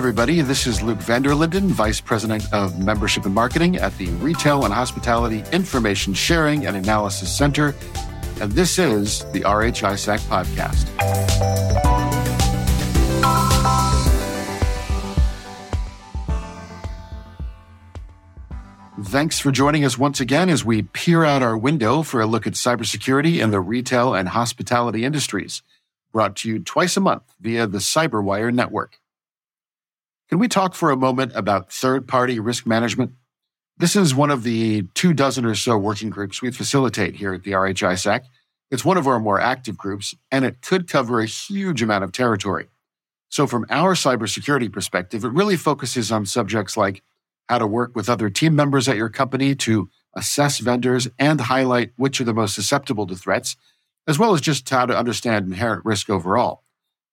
Everybody. This is Luke Vander Linden, Vice President of Membership and Marketing at the Retail and Hospitality Information Sharing and Analysis Center. And this is the RHISAC podcast. Thanks for joining us once again as we peer out our window for a look at cybersecurity in the retail and hospitality industries, brought to you twice a month via the Cyberwire Network. Can we talk for a moment about third party risk management? This is one of the two dozen or so working groups we facilitate here at the RHI RHISAC. It's one of our more active groups, and it could cover a huge amount of territory. So, from our cybersecurity perspective, it really focuses on subjects like how to work with other team members at your company to assess vendors and highlight which are the most susceptible to threats, as well as just how to understand inherent risk overall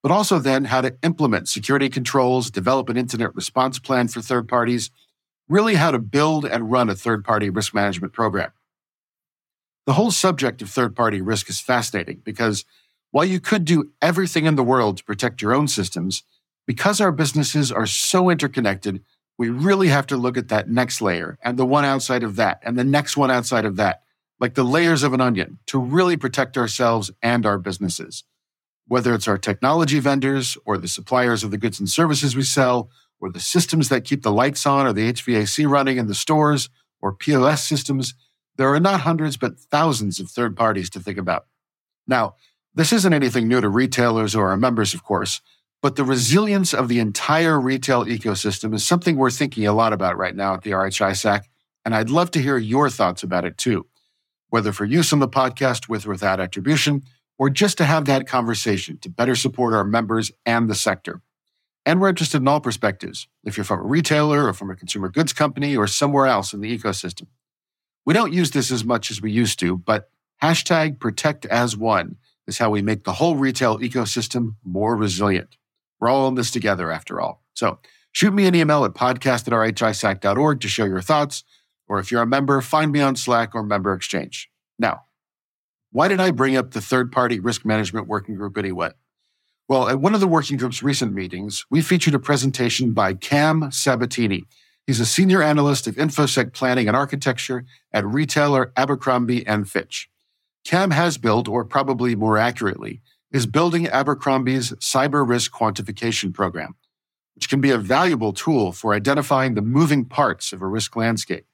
but also then how to implement security controls, develop an incident response plan for third parties, really how to build and run a third party risk management program. The whole subject of third party risk is fascinating because while you could do everything in the world to protect your own systems, because our businesses are so interconnected, we really have to look at that next layer and the one outside of that and the next one outside of that, like the layers of an onion, to really protect ourselves and our businesses whether it's our technology vendors or the suppliers of the goods and services we sell, or the systems that keep the lights on or the HVAC running in the stores, or POS systems, there are not hundreds but thousands of third parties to think about. Now, this isn't anything new to retailers or our members, of course, but the resilience of the entire retail ecosystem is something we're thinking a lot about right now at the RHISAC, and I'd love to hear your thoughts about it too, whether for use on the podcast with or without attribution or just to have that conversation to better support our members and the sector. And we're interested in all perspectives, if you're from a retailer or from a consumer goods company or somewhere else in the ecosystem. We don't use this as much as we used to, but hashtag protect as one is how we make the whole retail ecosystem more resilient. We're all in this together after all. So shoot me an email at podcast at rhisac.org to share your thoughts, or if you're a member, find me on Slack or Member Exchange. Now, why did I bring up the third party risk management working group anyway? Well, at one of the working group's recent meetings, we featured a presentation by Cam Sabatini. He's a senior analyst of InfoSec planning and architecture at retailer Abercrombie and Fitch. Cam has built, or probably more accurately, is building Abercrombie's cyber risk quantification program, which can be a valuable tool for identifying the moving parts of a risk landscape,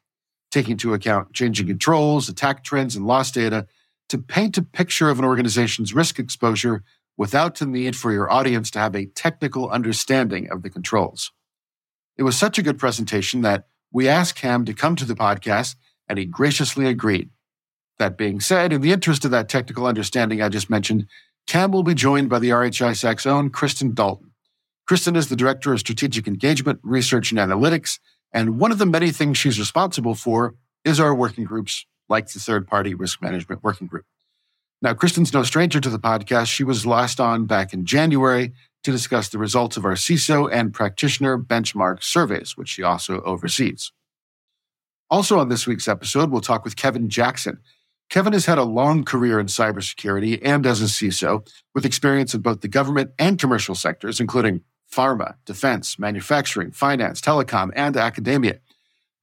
taking into account changing controls, attack trends, and loss data to paint a picture of an organization's risk exposure without the need for your audience to have a technical understanding of the controls. It was such a good presentation that we asked Cam to come to the podcast and he graciously agreed. That being said, in the interest of that technical understanding I just mentioned, Cam will be joined by the RHISAC's own Kristen Dalton. Kristen is the Director of Strategic Engagement, Research, and Analytics, and one of the many things she's responsible for is our working groups like the third party risk management working group. Now, Kristen's no stranger to the podcast. She was last on back in January to discuss the results of our CISO and practitioner benchmark surveys, which she also oversees. Also, on this week's episode, we'll talk with Kevin Jackson. Kevin has had a long career in cybersecurity and as a CISO, with experience in both the government and commercial sectors, including pharma, defense, manufacturing, finance, telecom, and academia.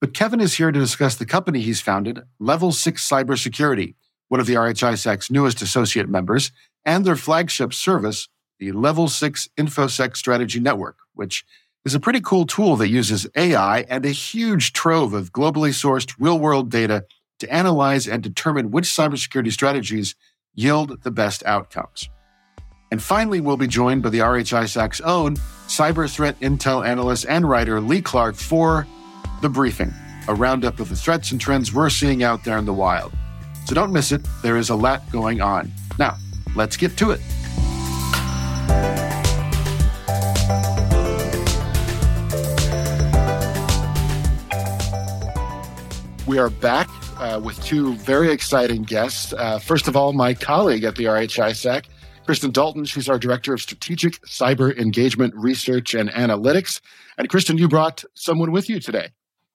But Kevin is here to discuss the company he's founded, Level 6 Cybersecurity, one of the RHISAC's newest associate members, and their flagship service, the Level 6 InfoSec Strategy Network, which is a pretty cool tool that uses AI and a huge trove of globally sourced real world data to analyze and determine which cybersecurity strategies yield the best outcomes. And finally, we'll be joined by the RHISAC's own cyber threat intel analyst and writer Lee Clark for the Briefing, a roundup of the threats and trends we're seeing out there in the wild. So don't miss it, there is a lot going on. Now, let's get to it. We are back uh, with two very exciting guests. Uh, first of all, my colleague at the RHISAC, Kristen Dalton. She's our Director of Strategic Cyber Engagement Research and Analytics. And Kristen, you brought someone with you today.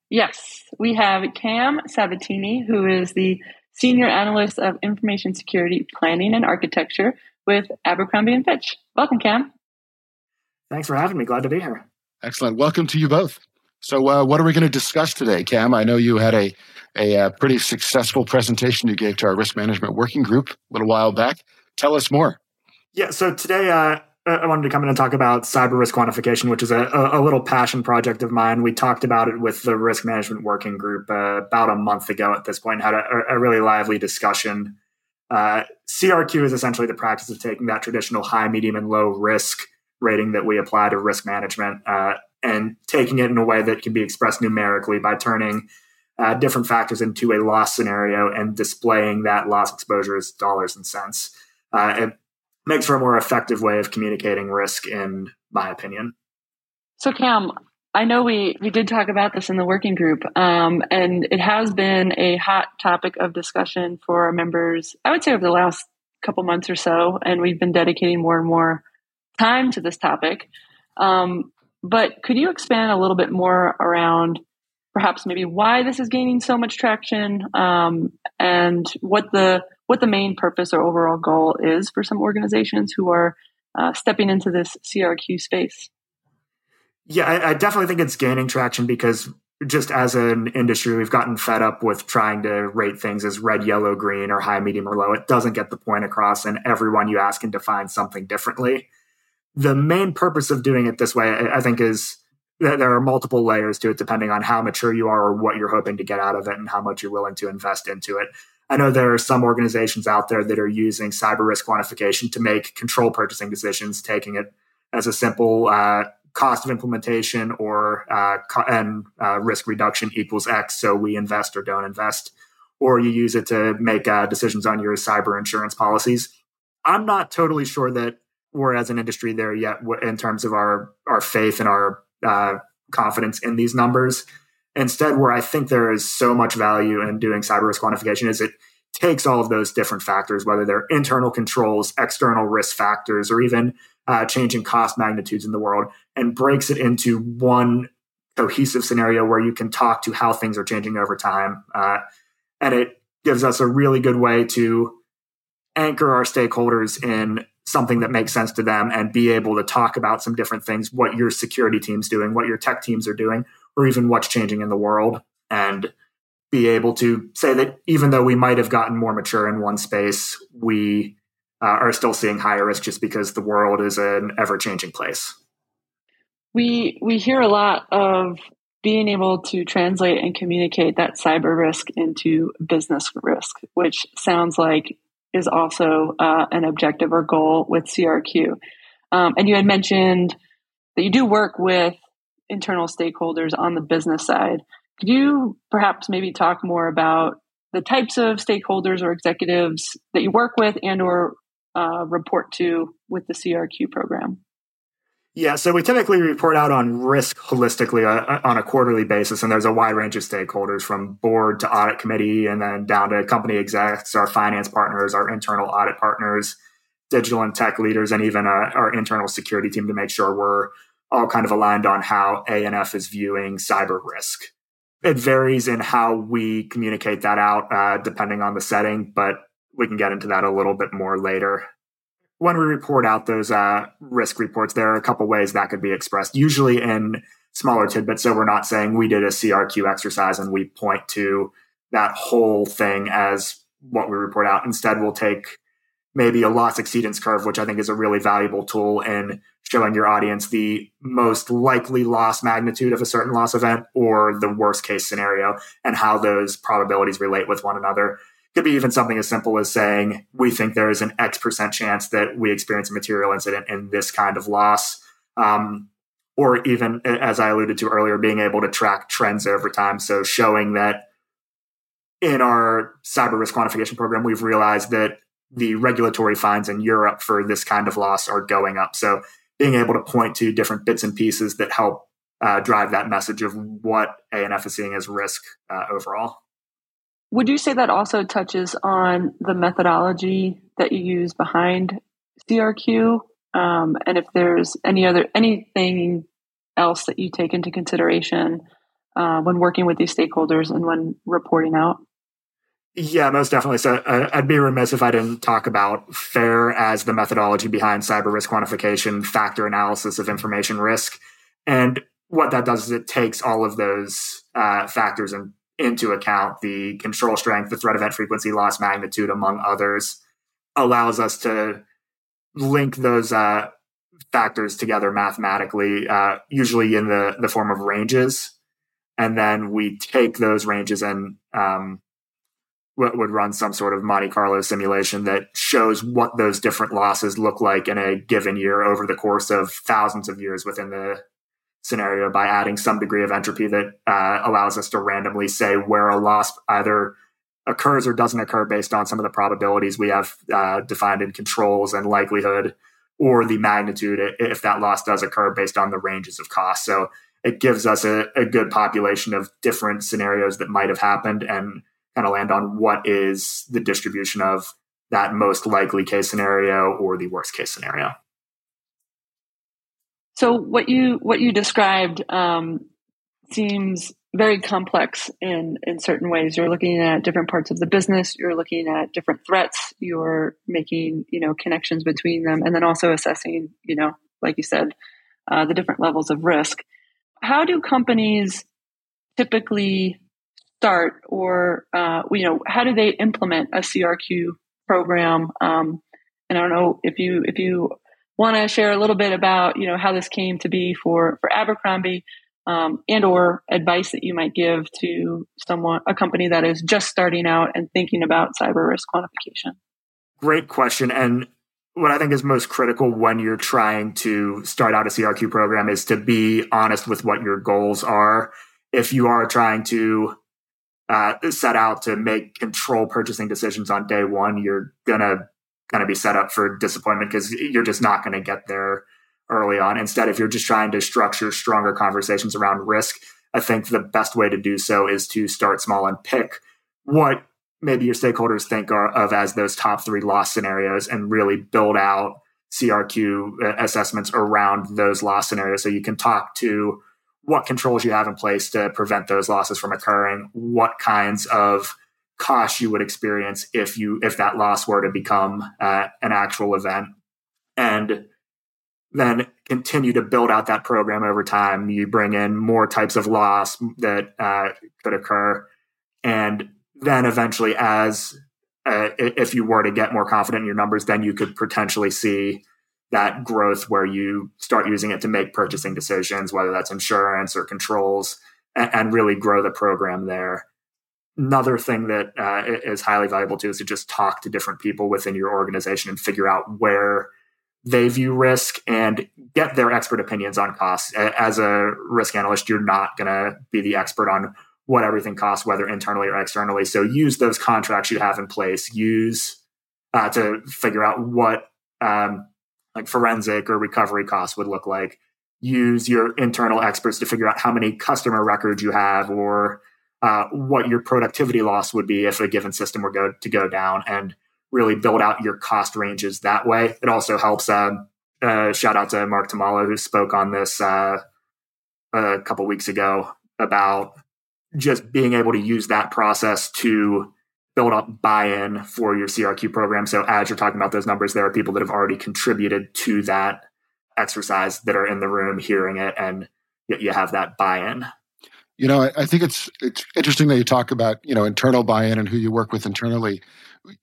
Yes, we have Cam Sabatini, who is the Senior Analyst of Information Security Planning and Architecture with Abercrombie & Fitch. Welcome, Cam. Thanks for having me. Glad to be here. Excellent. Welcome to you both. So, uh, what are we going to discuss today, Cam? I know you had a, a, a uh, pretty successful presentation you gave to our risk management working group a little while back. Tell us more. Yeah. So today, uh, I wanted to come in and talk about cyber risk quantification, which is a, a, little passion project of mine. We talked about it with the risk management working group uh, about a month ago at this point, had a, a really lively discussion. Uh, CRQ is essentially the practice of taking that traditional high, medium, and low risk rating that we apply to risk management uh, and taking it in a way that can be expressed numerically by turning uh, different factors into a loss scenario and displaying that loss exposure as dollars and cents. Uh, makes for a more effective way of communicating risk, in my opinion. So, Cam, I know we, we did talk about this in the working group, um, and it has been a hot topic of discussion for our members, I would say, over the last couple months or so, and we've been dedicating more and more time to this topic. Um, but could you expand a little bit more around perhaps maybe why this is gaining so much traction um, and what the what the main purpose or overall goal is for some organizations who are uh, stepping into this CRQ space? Yeah, I, I definitely think it's gaining traction because just as an industry, we've gotten fed up with trying to rate things as red, yellow, green, or high, medium, or low. It doesn't get the point across, and everyone you ask can define something differently the main purpose of doing it this way, I think, is that there are multiple layers to it depending on how mature you are or what you're hoping to get out of it and how much you're willing to invest into it. I know there are some organizations out there that are using cyber risk quantification to make control purchasing decisions, taking it as a simple uh, cost of implementation or uh, co- and uh, risk reduction equals X, so we invest or don't invest, or you use it to make uh, decisions on your cyber insurance policies. I'm not totally sure that we're as an industry there yet in terms of our our faith and our uh, confidence in these numbers. Instead, where I think there is so much value in doing cyber risk quantification is it takes all of those different factors, whether they're internal controls, external risk factors, or even uh, changing cost magnitudes in the world, and breaks it into one cohesive scenario where you can talk to how things are changing over time. Uh, and it gives us a really good way to anchor our stakeholders in something that makes sense to them and be able to talk about some different things what your security team's doing what your tech teams are doing or even what's changing in the world and be able to say that even though we might have gotten more mature in one space we uh, are still seeing higher risk just because the world is an ever changing place we we hear a lot of being able to translate and communicate that cyber risk into business risk which sounds like is also uh, an objective or goal with CRQ. Um, and you had mentioned that you do work with internal stakeholders on the business side. Could you perhaps maybe talk more about the types of stakeholders or executives that you work with and or uh, report to with the CRQ program? Yeah, so we typically report out on risk holistically uh, uh, on a quarterly basis, and there's a wide range of stakeholders from board to audit committee, and then down to company execs, our finance partners, our internal audit partners, digital and tech leaders, and even uh, our internal security team to make sure we're all kind of aligned on how A&F is viewing cyber risk. It varies in how we communicate that out uh, depending on the setting, but we can get into that a little bit more later when we report out those uh, risk reports, there are a couple ways that could be expressed, usually in smaller tidbits. So we're not saying we did a CRQ exercise and we point to that whole thing as what we report out. Instead, we'll take maybe a loss exceedance curve, which I think is a really valuable tool in showing your audience the most likely loss magnitude of a certain loss event or the worst case scenario and how those probabilities relate with one another could be even something as simple as saying we think there is an X percent chance that we experience a material incident in this kind of loss. Um, or even, as I alluded to earlier, being able to track trends over time. So showing that in our cyber risk quantification program, we've realized that the regulatory fines in Europe for this kind of loss are going up. So being able to point to different bits and pieces that help uh, drive that message of what A&F is seeing as risk uh, overall. would you say that also touches on the methodology that you use behind CRQ? Um, and if there's any other anything else that you take into consideration uh, when working with these stakeholders and when reporting out? Yeah, most definitely. So uh, I'd be remiss if I didn't talk about FAIR as the methodology behind cyber risk quantification, factor analysis of information risk. And what that does is it takes all of those uh, factors in, into account the control strength, the threat event frequency, loss magnitude, among others, allows us to link those uh, factors together mathematically, uh, usually in the, the form of ranges. And then we take those ranges and um, would run some sort of Monte Carlo simulation that shows what those different losses look like in a given year over the course of thousands of years within the scenario by adding some degree of entropy that uh, allows us to randomly say where a loss either occurs or doesn't occur based on some of the probabilities we have uh, defined in controls and likelihood or the magnitude if that loss does occur based on the ranges of cost. So it gives us a, a good population of different scenarios that might have happened and kind of land on what is the distribution of that most likely case scenario or the worst case scenario. So what you what you described um, seems very complex in in certain ways. You're looking at different parts of the business. You're looking at different threats. You're making you know connections between them, and then also assessing you know like you said uh, the different levels of risk. How do companies typically start or uh, you know how do they implement a crq program? Um, and i don't know if you if you want to share a little bit about you know how this came to be for for abercrombie um, and or advice that you might give to someone a company that is just starting out and thinking about cyber risk quantification. Great question. And what I think is most critical when you're trying to start out a CRQ program is to be honest with what your goals are. If you are trying to uh, set out to make control purchasing decisions on day one, you're gonna kind of be set up for disappointment because you're just not going to get there early on. Instead, if you're just trying to structure stronger conversations around risk, I think the best way to do so is to start small and pick what maybe your stakeholders think are, of as those top three loss scenarios and really build out CRQ uh, assessments around those loss scenarios so you can talk to what controls you have in place to prevent those losses from occurring, what kinds of costs you would experience if you if that loss were to become uh, an actual event, and then continue to build out that program over time. You bring in more types of loss that uh, could occur, and then eventually, as uh, if you were to get more confident in your numbers, then you could potentially see that growth where you start using it to make purchasing decisions, whether that's insurance or controls, and, and really grow the program there. Another thing that uh, is highly valuable too is to just talk to different people within your organization and figure out where they view risk and get their expert opinions on costs. As a risk analyst, you're not going to be the expert on what everything costs, whether internally or externally. So use those contracts you have in place. Use uh, to figure out what um, like forensic or recovery costs would look like. Use your internal experts to figure out how many customer records you have or uh, what your productivity loss would be if a given system were go, to go down and really build out your cost ranges that way. It also helps. Um, uh, shout out to Mark Tamalo who spoke on this uh, a couple weeks ago about just being able to use that process to build up buy-in for your CRQ program. So as you're talking about those numbers, there are people that have already contributed to that exercise that are in the room hearing it, and you have that buy-in. You know, I think it's it's interesting that you talk about you know internal buy-in and who you work with internally.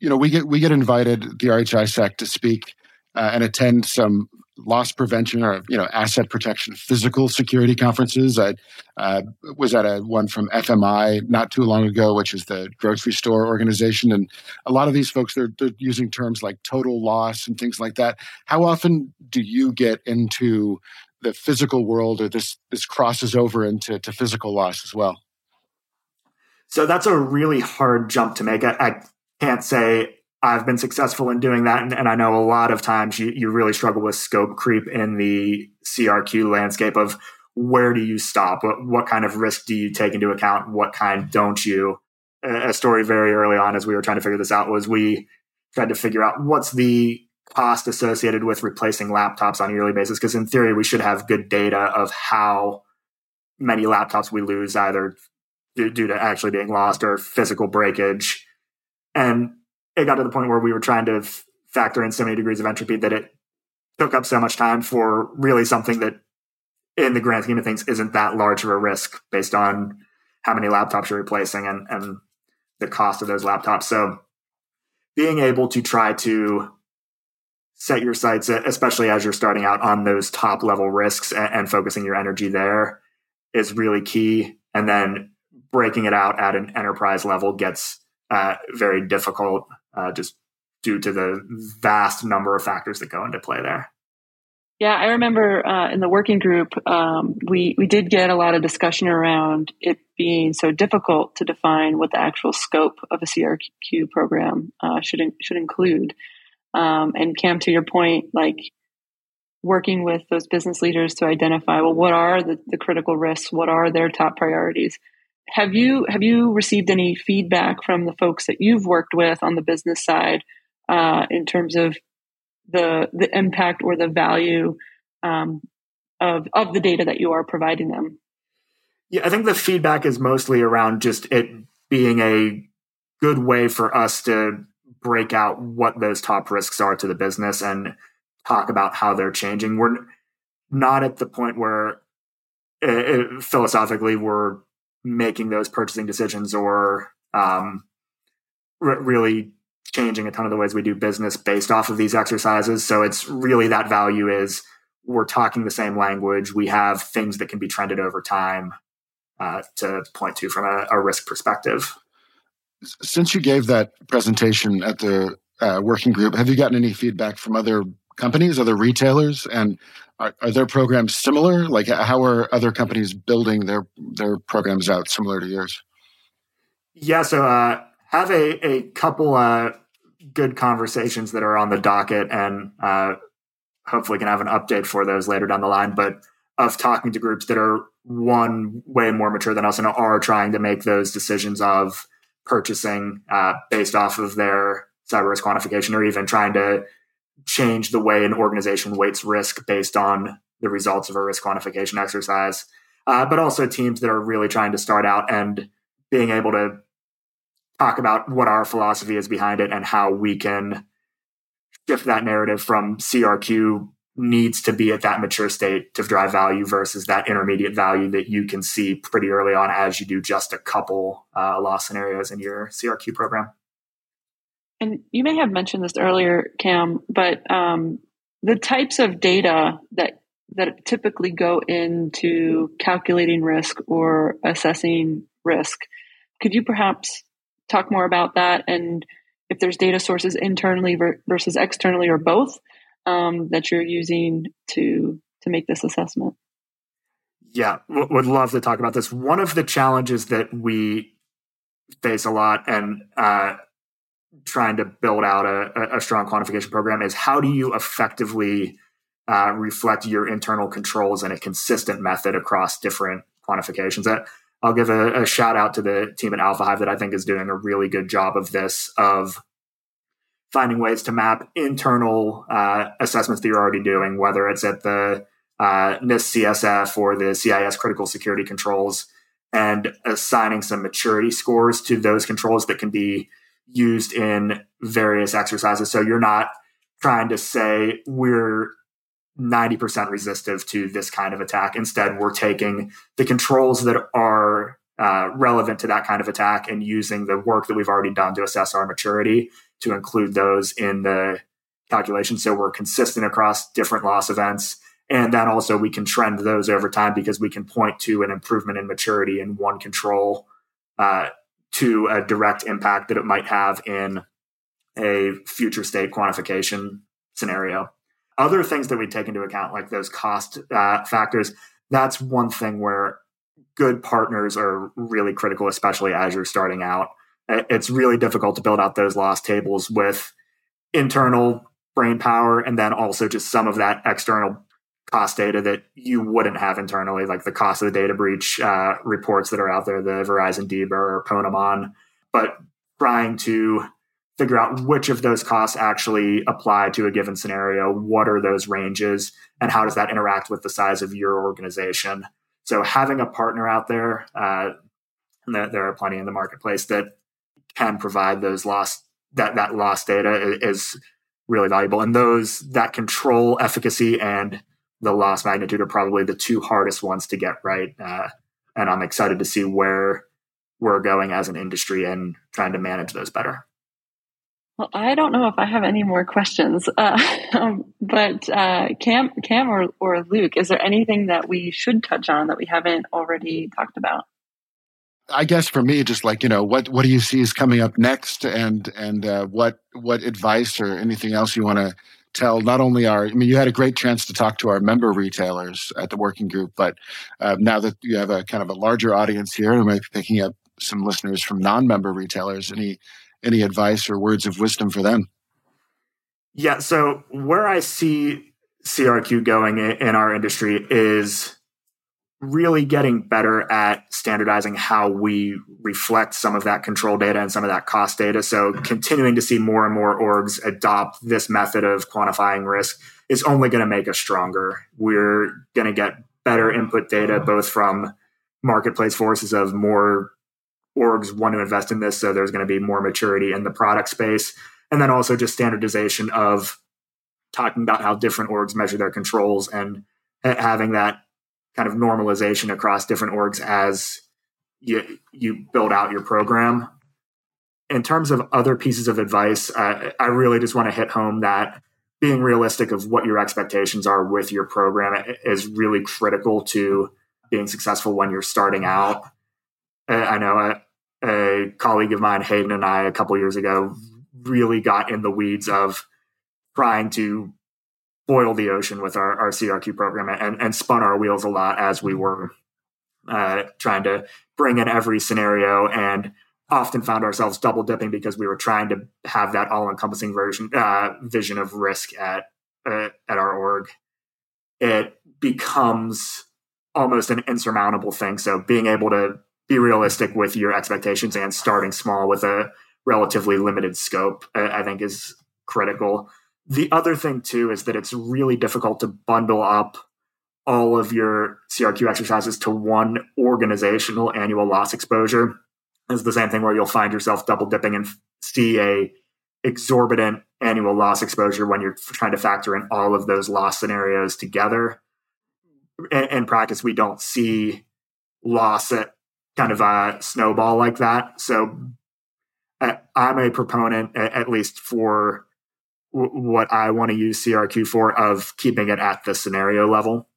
You know, we get we get invited the RHISAC to speak uh, and attend some loss prevention or you know asset protection physical security conferences. I uh, was at a one from fmi not too long ago which is the grocery store organization. And a lot of these folks they're, they're using terms like total loss and things like that. How often do you get into the physical world or this this crosses over into to physical loss as well? So that's a really hard jump to make. I, I can't say I've been successful in doing that. And, and, I know a lot of times you, you really struggle with scope creep in the CRQ landscape of where do you stop? What, what kind of risk do you take into account? What kind don't you? a story very early on as we were trying to figure this out was we tried to figure out what's the cost associated with replacing laptops on a yearly basis because in theory we should have good data of how many laptops we lose either due, due to actually being lost or physical breakage and it got to the point where we were trying to f- factor in so many degrees of entropy that it took up so much time for really something that in the grand scheme of things isn't that large of a risk based on how many laptops you're replacing and, and the cost of those laptops so being able to try to set your sights, especially as you're starting out on those top level risks and, and focusing your energy there is really key. And then breaking it out at an enterprise level gets uh, very difficult uh, just due to the vast number of factors that go into play there. Yeah, I remember uh, in the working group, um, we we did get a lot of discussion around it being so difficult to define what the actual scope of a CRQ program uh, should in, should include. Um, and Cam, to your point, like working with those business leaders to identify, well, what are the, the critical risks? What are their top priorities? Have you have you received any feedback from the folks that you've worked with on the business side uh, in terms of the the impact or the value um, of of the data that you are providing them? Yeah, I think the feedback is mostly around just it being a good way for us to break out what those top risks are to the business and talk about how they're changing. We're not at the point where uh, uh, philosophically we're making those purchasing decisions or um, really changing a ton of the ways we do business based off of these exercises. So it's really that value is we're talking the same language. We have things that can be trended over time uh, to point to from a, a risk perspective since you gave that presentation at the uh, working group, have you gotten any feedback from other companies, other retailers, and are, are their programs similar? Like, how are other companies building their their programs out similar to yours? Yeah, so uh, have a a couple uh, good conversations that are on the docket, and uh, hopefully can have an update for those later down the line. But of talking to groups that are one way more mature than us and are trying to make those decisions of purchasing uh, based off of their cyber risk quantification or even trying to change the way an organization weights risk based on the results of a risk quantification exercise. Uh, but also teams that are really trying to start out and being able to talk about what our philosophy is behind it and how we can shift that narrative from CRQ needs to be at that mature state to drive value versus that intermediate value that you can see pretty early on as you do just a couple uh, loss scenarios in your CRQ program. And you may have mentioned this earlier, Cam, but um, the types of data that that typically go into calculating risk or assessing risk, could you perhaps talk more about that and if there's data sources internally versus externally or both? um, that you're using to to make this assessment? Yeah, would love to talk about this. One of the challenges that we face a lot, and uh, trying to build out a, a, strong quantification program, is how do you effectively uh, reflect your internal controls in a consistent method across different quantifications. That I'll give a, a, shout out to the team at Alpha Hive that I think is doing a really good job of this of finding ways to map internal uh, assessments that you're already doing, whether it's at the uh, NIST CSF or the CIS critical security controls, and assigning some maturity scores to those controls that can be used in various exercises. So you're not trying to say we're 90% resistive to this kind of attack. Instead, we're taking the controls that are uh, relevant to that kind of attack and using the work that we've already done to assess our maturity to include those in the calculation. So we're consistent across different loss events. And then also we can trend those over time because we can point to an improvement in maturity in one control uh, to a direct impact that it might have in a future state quantification scenario. Other things that we take into account, like those cost uh, factors, that's one thing where good partners are really critical, especially as you're starting out it's really difficult to build out those loss tables with internal brain power and then also just some of that external cost data that you wouldn't have internally, like the cost of the data breach uh, reports that are out there, the Verizon DBIR or Ponemon. but trying to figure out which of those costs actually apply to a given scenario. What are those ranges, and how does that interact with the size of your organization? So having a partner out there, uh, there are plenty in the marketplace that can provide those lost that that lost data is really valuable. And those that control efficacy and the loss magnitude are probably the two hardest ones to get right. Uh, and I'm excited to see where we're going as an industry and trying to manage those better. Well, I don't know if I have any more questions, uh, um, but uh, Cam, Cam, or, or Luke, is there anything that we should touch on that we haven't already talked about? I guess for me, just like you know, what what do you see is coming up next, and and uh, what what advice or anything else you want to tell not only our i mean you had a great chance to talk to our member retailers at the working group but uh, now that you have a kind of a larger audience here and might be picking up some listeners from non-member retailers? Any any advice or words of wisdom for them? Yeah so where i see crq going in our industry is really getting better at standardizing how we reflect some of that control data and some of that cost data. So continuing to see more and more orgs adopt this method of quantifying risk is only going to make us stronger. We're going to get better input data both from marketplace forces of more orgs want to invest in this. So there's going to be more maturity in the product space. And then also just standardization of talking about how different orgs measure their controls and having that kind of normalization across different orgs as you you build out your program. In terms of other pieces of advice, uh, I really just want to hit home that being realistic of what your expectations are with your program is really critical to being successful when you're starting out. I know a, a colleague of mine, Hayden, and I, a couple years ago, really got in the weeds of trying to boil the ocean with our, our CRQ program and, and spun our wheels a lot as we were uh, trying to bring in every scenario and often found ourselves double dipping because we were trying to have that all encompassing version uh, vision of risk at uh, at our org. It becomes almost an insurmountable thing. So being able to be realistic with your expectations and starting small with a relatively limited scope, I think is critical. The other thing too is that it's really difficult to bundle up all of your CRQ exercises to one organizational annual loss exposure. It's the same thing where you'll find yourself double dipping and see a exorbitant annual loss exposure when you're trying to factor in all of those loss scenarios together. In, in practice, we don't see loss at kind of a snowball like that. So uh, I'm a proponent, at least for what I want to use CRQ for of keeping it at the scenario level.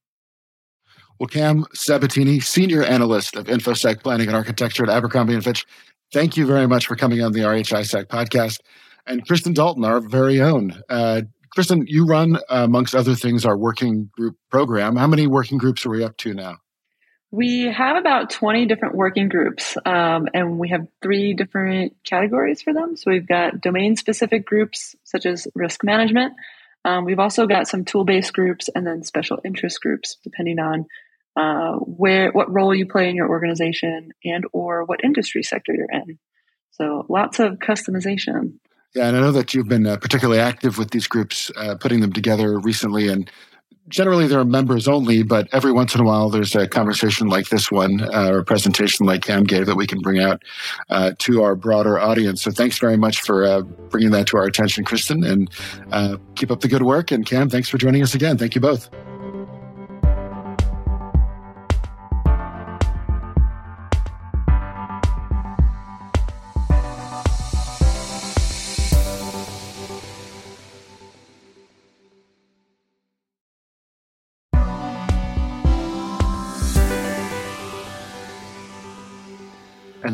Well, Cam Sabatini, Senior Analyst of InfoSec Planning and Architecture at Abercrombie & Fitch, thank you very much for coming on the RHISAC podcast. And Kristen Dalton, our very own. Uh, Kristen, you run, uh, amongst other things, our working group program. How many working groups are we up to now? We have about 20 different working groups, um, and we have three different categories for them. So we've got domain specific groups, such as risk management. Um, we've also got some tool based groups and then special interest groups, depending on uh, where what role you play in your organization and or what industry sector you're in. So lots of customization. Yeah, and I know that you've been uh, particularly active with these groups, uh, putting them together recently, and generally they're members only, but every once in a while there's a conversation like this one uh, or a presentation like Cam gave that we can bring out uh, to our broader audience. So thanks very much for uh, bringing that to our attention, Kristen, and uh, keep up the good work. And Cam, thanks for joining us again. Thank you both.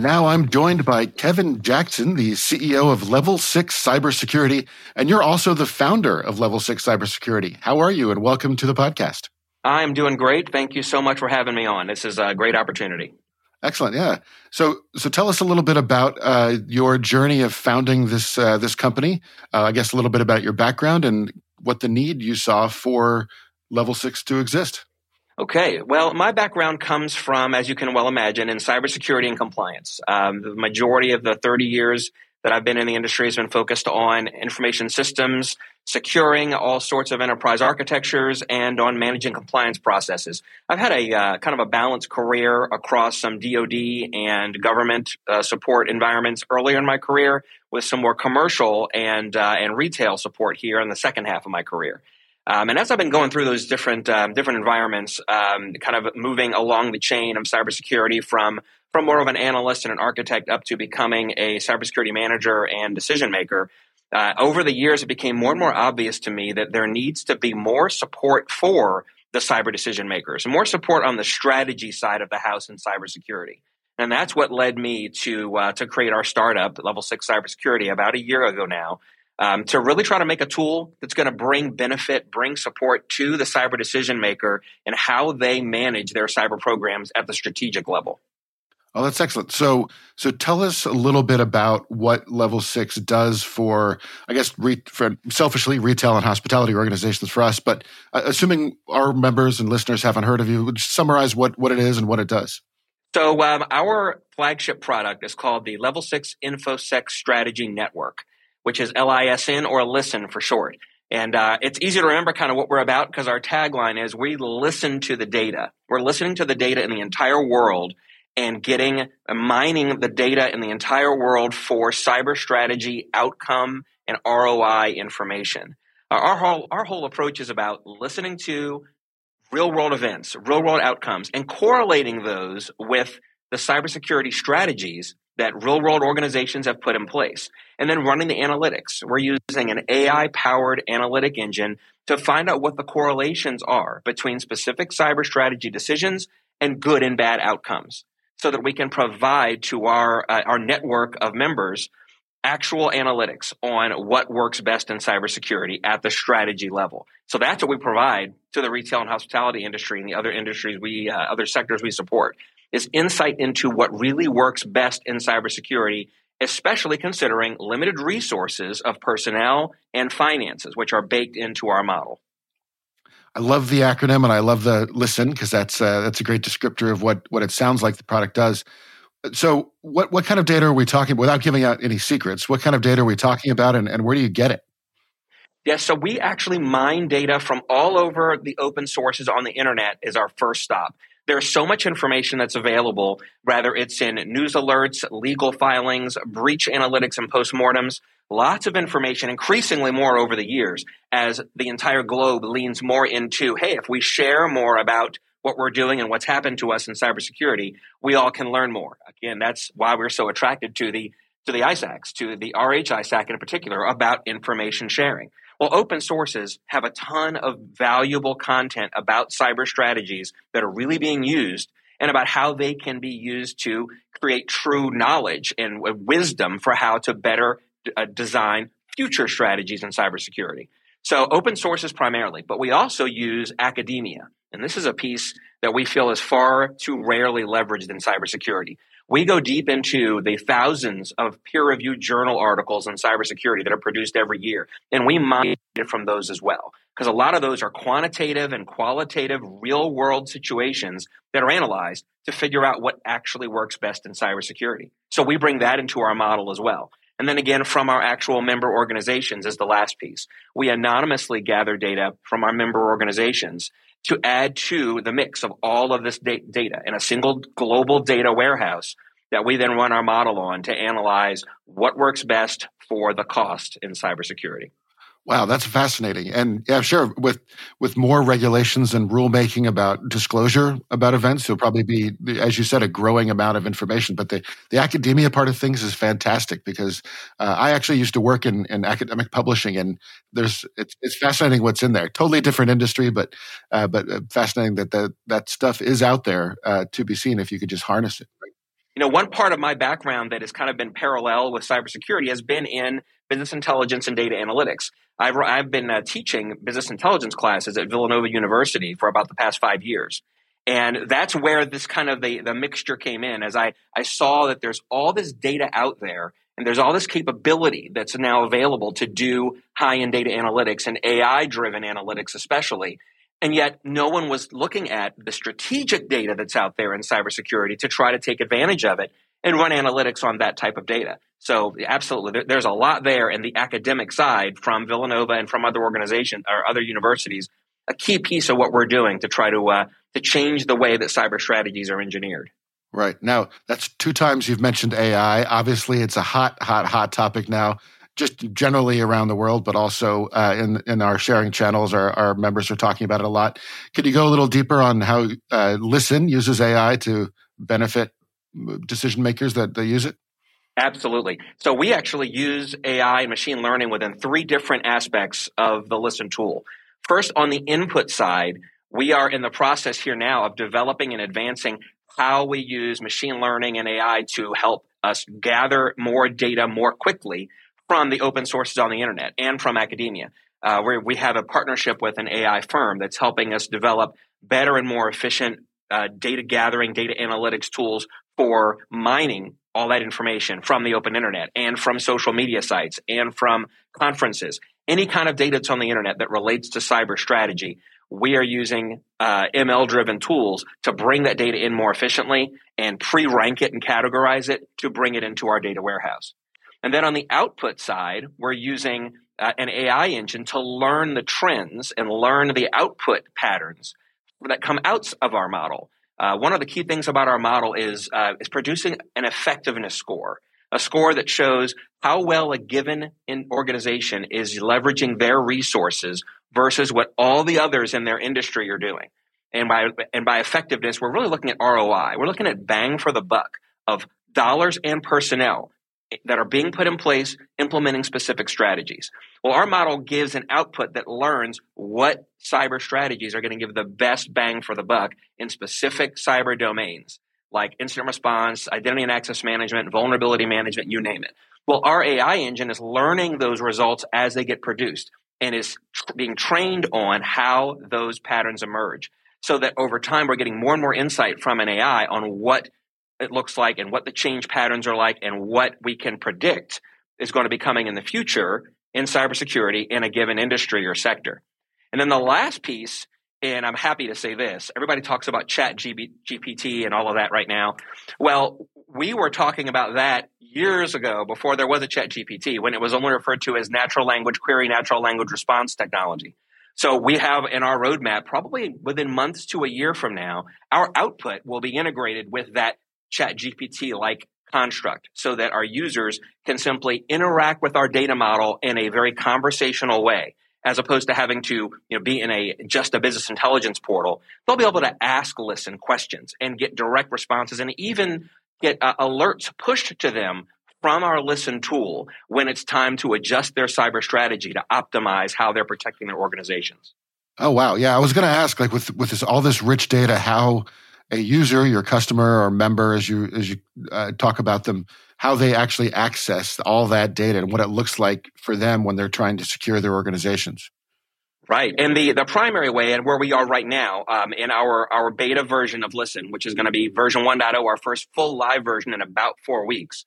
And now I'm joined by Kevin Jackson, the CEO of Level 6 Cybersecurity. And you're also the founder of Level 6 Cybersecurity. How are you? And welcome to the podcast. I'm doing great. Thank you so much for having me on. This is a great opportunity. Excellent. Yeah. So, so tell us a little bit about uh, your journey of founding this uh, this company. Uh, I guess a little bit about your background and what the need you saw for Level Six to exist. Okay, well, my background comes from, as you can well imagine, in cybersecurity and compliance. Um, the majority of the 30 years that I've been in the industry has been focused on information systems, securing all sorts of enterprise architectures, and on managing compliance processes. I've had a uh, kind of a balanced career across some DoD and government uh, support environments earlier in my career, with some more commercial and uh, and retail support here in the second half of my career. Um, and as I've been going through those different um, different environments, um, kind of moving along the chain of cybersecurity from from more of an analyst and an architect up to becoming a cybersecurity manager and decision maker, uh, over the years, it became more and more obvious to me that there needs to be more support for the cyber decision makers, more support on the strategy side of the house in cybersecurity. And that's what led me to uh, to create our startup, Level Six Cybersecurity, about a year ago now, um, to really try to make a tool that's going to bring benefit, bring support to the cyber decision maker and how they manage their cyber programs at the strategic level. Oh, that's excellent. So, so tell us a little bit about what Level Six does for, I guess, re, for selfishly retail and hospitality organizations for us. But uh, assuming our members and listeners haven't heard of you, would you summarize what what it is and what it does? So, um, our flagship product is called the Level Six InfoSec Strategy Network, which is LISN or Listen for short. And uh, it's easy to remember kind of what we're about because our tagline is we listen to the data. We're listening to the data in the entire world and getting uh, mining the data in the entire world for cyber strategy, outcome, and ROI information. Our whole, our whole approach is about listening to real world events, real world outcomes, and correlating those with the cybersecurity strategies that real world organizations have put in place. And then running the analytics. We're using an AI powered analytic engine to find out what the correlations are between specific cyber strategy decisions and good and bad outcomes so that we can provide to our uh, our network of members actual analytics on what works best in cybersecurity at the strategy level. So that's what we provide to the retail and hospitality industry and the other industries we uh, other sectors we support is insight into what really works best in cybersecurity, especially considering limited resources of personnel and finances, which are baked into our model. I love the acronym and I love the listen because that's uh, that's a great descriptor of what what it sounds like the product does. So, what what kind of data are we talking about? Without giving out any secrets, what kind of data are we talking about, and, and where do you get it? Yeah, so we actually mine data from all over the open sources on the internet is our first stop. There's so much information that's available, whether it's in news alerts, legal filings, breach analytics, and postmortems. Lots of information, increasingly more over the years, as the entire globe leans more into hey, if we share more about what we're doing and what's happened to us in cybersecurity, we all can learn more. Again, that's why we're so attracted to the to the ISACs, to the RHISAC in particular, about information sharing. Well, open sources have a ton of valuable content about cyber strategies that are really being used and about how they can be used to create true knowledge and wisdom for how to better uh, design future strategies in cybersecurity. So open sources primarily, but we also use academia. And this is a piece that we feel is far too rarely leveraged in cybersecurity. We go deep into the thousands of peer reviewed journal articles on cybersecurity that are produced every year, and we mine from those as well. Because a lot of those are quantitative and qualitative real world situations that are analyzed to figure out what actually works best in cybersecurity. So we bring that into our model as well. And then again, from our actual member organizations is the last piece. We anonymously gather data from our member organizations to add to the mix of all of this da- data in a single global data warehouse that we then run our model on to analyze what works best for the cost in cybersecurity. Wow, that's fascinating. And yeah, sure. With with more regulations and rulemaking about disclosure about events, there'll probably be, as you said, a growing amount of information. But the the academia part of things is fantastic because uh, I actually used to work in, in academic publishing, and there's it's, it's fascinating what's in there. Totally different industry, but uh, but uh, fascinating that the, that stuff is out there uh, to be seen if you could just harness it. You know, one part of my background that has kind of been parallel with cybersecurity has been in business intelligence and data analytics. I've, I've been uh, teaching business intelligence classes at Villanova University for about the past five years. And that's where this kind of the, the mixture came in as I, I saw that there's all this data out there and there's all this capability that's now available to do high end data analytics and AI driven analytics, especially. And yet, no one was looking at the strategic data that's out there in cybersecurity to try to take advantage of it and run analytics on that type of data. So, absolutely, there's a lot there in the academic side from Villanova and from other organizations or other universities. A key piece of what we're doing to try to uh, to change the way that cyber strategies are engineered. Right now, that's two times you've mentioned AI. Obviously, it's a hot, hot, hot topic now just generally around the world, but also uh, in in our sharing channels, our, our members are talking about it a lot. Could you go a little deeper on how uh, Listen uses AI to benefit decision makers that they use it? Absolutely. So we actually use AI and machine learning within three different aspects of the Listen tool. First, on the input side, we are in the process here now of developing and advancing how we use machine learning and AI to help us gather more data more quickly from the open sources on the internet and from academia. Uh, where we have a partnership with an AI firm that's helping us develop better and more efficient uh, data gathering, data analytics tools for mining all that information from the open internet and from social media sites and from conferences. Any kind of data that's on the internet that relates to cyber strategy, we are using uh, ML driven tools to bring that data in more efficiently and pre rank it and categorize it to bring it into our data warehouse. And then on the output side, we're using uh, an AI engine to learn the trends and learn the output patterns that come out of our model. Uh, one of the key things about our model is uh, is producing an effectiveness score, a score that shows how well a given organization is leveraging their resources versus what all the others in their industry are doing. And by and by effectiveness, we're really looking at ROI. We're looking at bang for the buck of dollars and personnel that are being put in place implementing specific strategies. Well, our model gives an output that learns what cyber strategies are going to give the best bang for the buck in specific cyber domains like incident response, identity and access management, vulnerability management, you name it. Well, our AI engine is learning those results as they get produced and is tr- being trained on how those patterns emerge so that over time we're getting more and more insight from an AI on what it looks like and what the change patterns are like and what we can predict is going to be coming in the future in cybersecurity in a given industry or sector. And then the last piece, and I'm happy to say this, everybody talks about chat GPT and all of that right now. Well, we were talking about that years ago before there was a chat GPT when it was only referred to as natural language query, natural language response technology. So we have in our roadmap, probably within months to a year from now, our output will be integrated with that chat GPT like construct so that our users can simply interact with our data model in a very conversational way as opposed to having to you know, be in a just a business intelligence portal. They'll be able to ask listen questions and get direct responses and even get uh, alerts pushed to them from our listen tool when it's time to adjust their cyber strategy to optimize how they're protecting their organizations. Oh wow. Yeah i was going to ask like with with this all this rich data how a user, your customer or member, as you as you uh, talk about them, how they actually access all that data and what it looks like for them when they're trying to secure their organizations. Right, and the the primary way, and where we are right now um, in our our beta version of Listen, which is going to be version 1.0, our first full live version in about four weeks.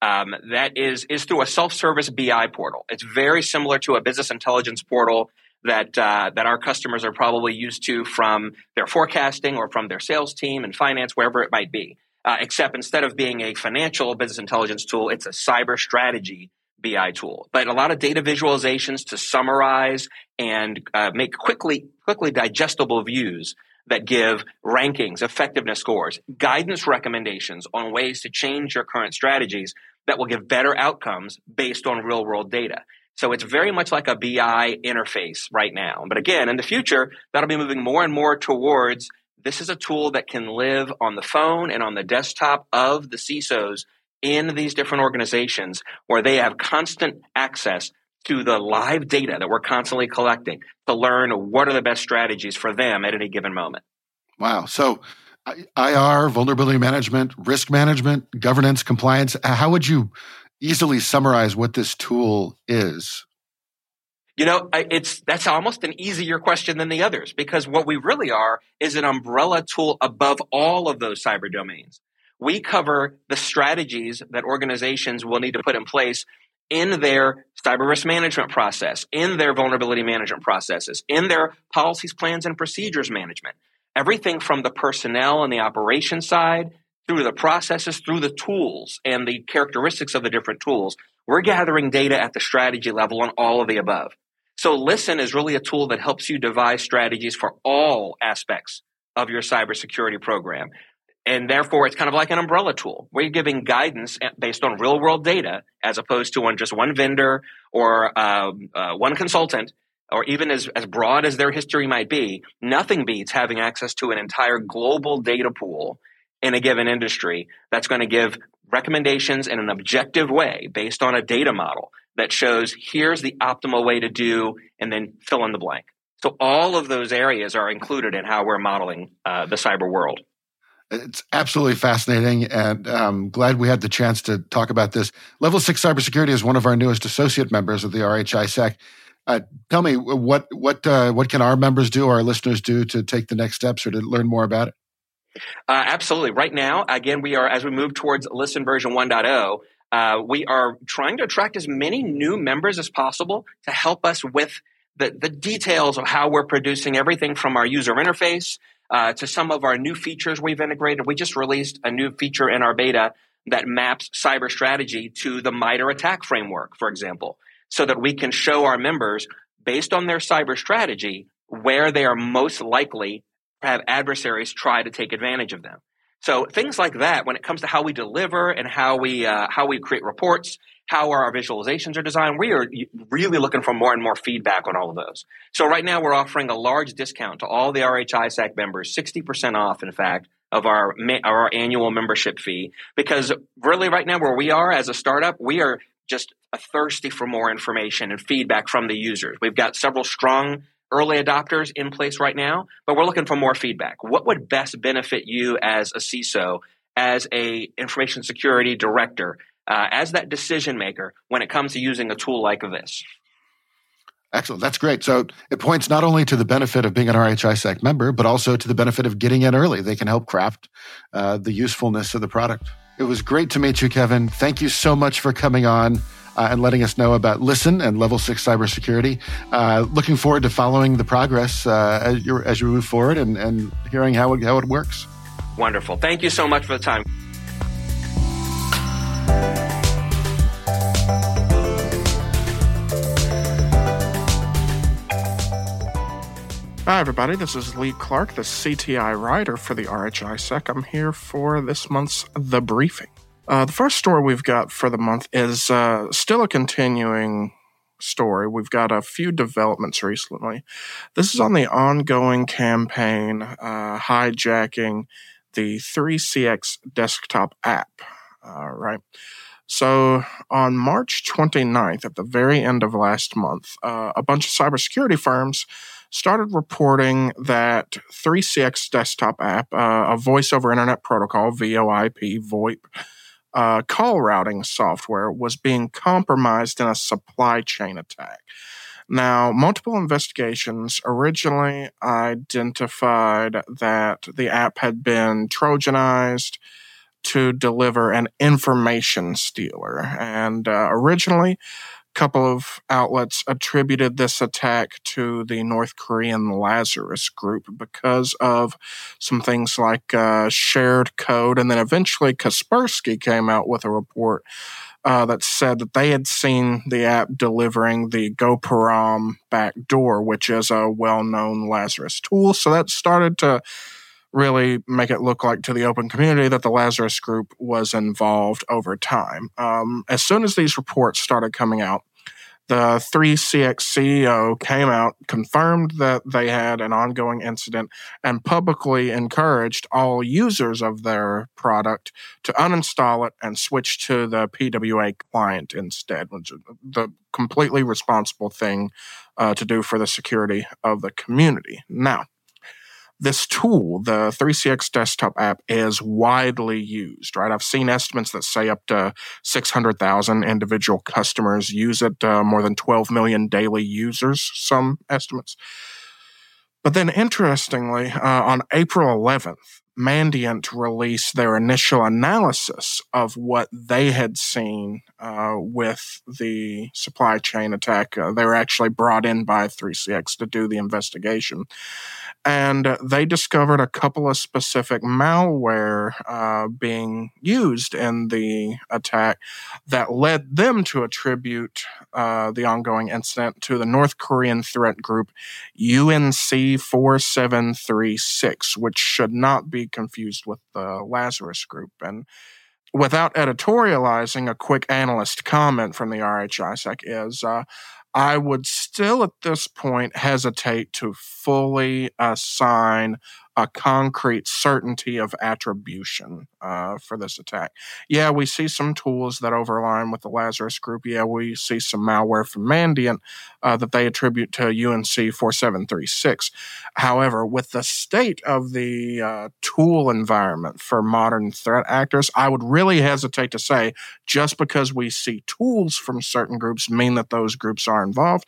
Um, that is is through a self service BI portal. It's very similar to a business intelligence portal that uh, that our customers are probably used to from their forecasting or from their sales team and finance, wherever it might be. Uh, except instead of being a financial business intelligence tool, it's a cyber strategy BI tool. But a lot of data visualizations to summarize and uh, make quickly quickly digestible views that give rankings, effectiveness scores, guidance recommendations on ways to change your current strategies that will give better outcomes based on real world data. So it's very much like a BI interface right now. But again, in the future, that'll be moving more and more towards this is a tool that can live on the phone and on the desktop of the CISOs in these different organizations where they have constant access to the live data that we're constantly collecting to learn what are the best strategies for them at any given moment. Wow. So IR, vulnerability management, risk management, governance, compliance, uh, how would you easily summarize what this tool is? You know, it's that's almost an easier question than the others because what we really are is an umbrella tool above all of those cyber domains. We cover the strategies that organizations will need to put in place in their cyber risk management process, in their vulnerability management processes, in their policies, plans, and procedures management. Everything from the personnel and the operation side through the processes, through the tools and the characteristics of the different tools. We're gathering data at the strategy level on all of the above. So Listen is really a tool that helps you devise strategies for all aspects of your cybersecurity program. And therefore, it's kind of like an umbrella tool. We're giving guidance based on real world data as opposed to on just one vendor or um, uh, one consultant, or even as, as broad as their history might be. Nothing beats having access to an entire global data pool in a given industry that's going to give recommendations in an objective way based on a data model that shows here's the optimal way to do, and then fill in the blank. So all of those areas are included in how we're modeling uh, the cyber world. It's absolutely fascinating, and I'm um, glad we had the chance to talk about this. Level Six Cybersecurity is one of our newest associate members of the RHISAC. Uh, tell me what what uh, what can our members do, our listeners do, to take the next steps or to learn more about it? Uh, absolutely. Right now, again, we are as we move towards Listen version 1.0. Uh, we are trying to attract as many new members as possible to help us with the, the details of how we're producing everything from our user interface uh, to some of our new features we've integrated. We just released a new feature in our beta that maps cyber strategy to the MITRE ATT&CK framework, for example, so that we can show our members based on their cyber strategy where they are most likely have adversaries try to take advantage of them. So things like that, when it comes to how we deliver and how we uh, how we create reports, how our visualizations are designed, we are really looking for more and more feedback on all of those. So right now we're offering a large discount to all the RHISAC members, 60% off, in fact, of our, our annual membership fee. Because really right now where we are as a startup, we are just thirsty for more information and feedback from the users. We've got several strong early adopters in place right now, but we're looking for more feedback. What would best benefit you as a CISO, as a information security director, uh, as that decision maker when it comes to using a tool like this. Excellent. That's great. So it points not only to the benefit of being an RHISAC member, but also to the benefit of getting in early. They can help craft uh, the usefulness of the product. It was great to meet you, Kevin. Thank you so much for coming on uh, and letting us know about Listen and Level 6 cybersecurity. Uh, looking forward to following the progress uh, as, you, as you move forward and, and hearing how it, how it works. Wonderful. Thank you so much for the time. Hi, everybody. This is Lee Clark, the CTI writer for the RHISAC. I'm here for this month's The Briefing. Uh, the first story we've got for the month is uh, still a continuing story. We've got a few developments recently. This is on the ongoing campaign uh, hijacking the 3CX desktop app. right. So on March 29th, at the very end of last month, uh, a bunch of cybersecurity firms started reporting that 3CX desktop app, uh, a voice over internet protocol, VoIP, VoIP, uh, call routing software was being compromised in a supply chain attack. Now, multiple investigations originally identified that the app had been Trojanized to deliver an information stealer. And uh, originally, couple of outlets attributed this attack to the North Korean Lazarus group because of some things like uh, shared code. And then eventually Kaspersky came out with a report uh, that said that they had seen the app delivering the Gopuram backdoor, which is a well known Lazarus tool. So that started to really make it look like to the open community that the Lazarus group was involved over time. Um, as soon as these reports started coming out, the 3CX CEO came out, confirmed that they had an ongoing incident, and publicly encouraged all users of their product to uninstall it and switch to the PWA client instead, which is the completely responsible thing uh, to do for the security of the community. Now, this tool, the 3CX desktop app, is widely used, right? I've seen estimates that say up to 600,000 individual customers use it, uh, more than 12 million daily users, some estimates. But then, interestingly, uh, on April 11th, Mandiant released their initial analysis of what they had seen uh, with the supply chain attack. Uh, they were actually brought in by 3CX to do the investigation and they discovered a couple of specific malware uh, being used in the attack that led them to attribute uh, the ongoing incident to the North Korean threat group UNC 4736, which should not be confused with the Lazarus group. And without editorializing, a quick analyst comment from the RHISAC is uh, I would still at this point hesitate to fully assign a concrete certainty of attribution uh, for this attack. Yeah, we see some tools that overline with the Lazarus group. Yeah, we see some malware from Mandiant uh, that they attribute to UNC 4736. However, with the state of the uh, tool environment for modern threat actors, I would really hesitate to say just because we see tools from certain groups mean that those groups are involved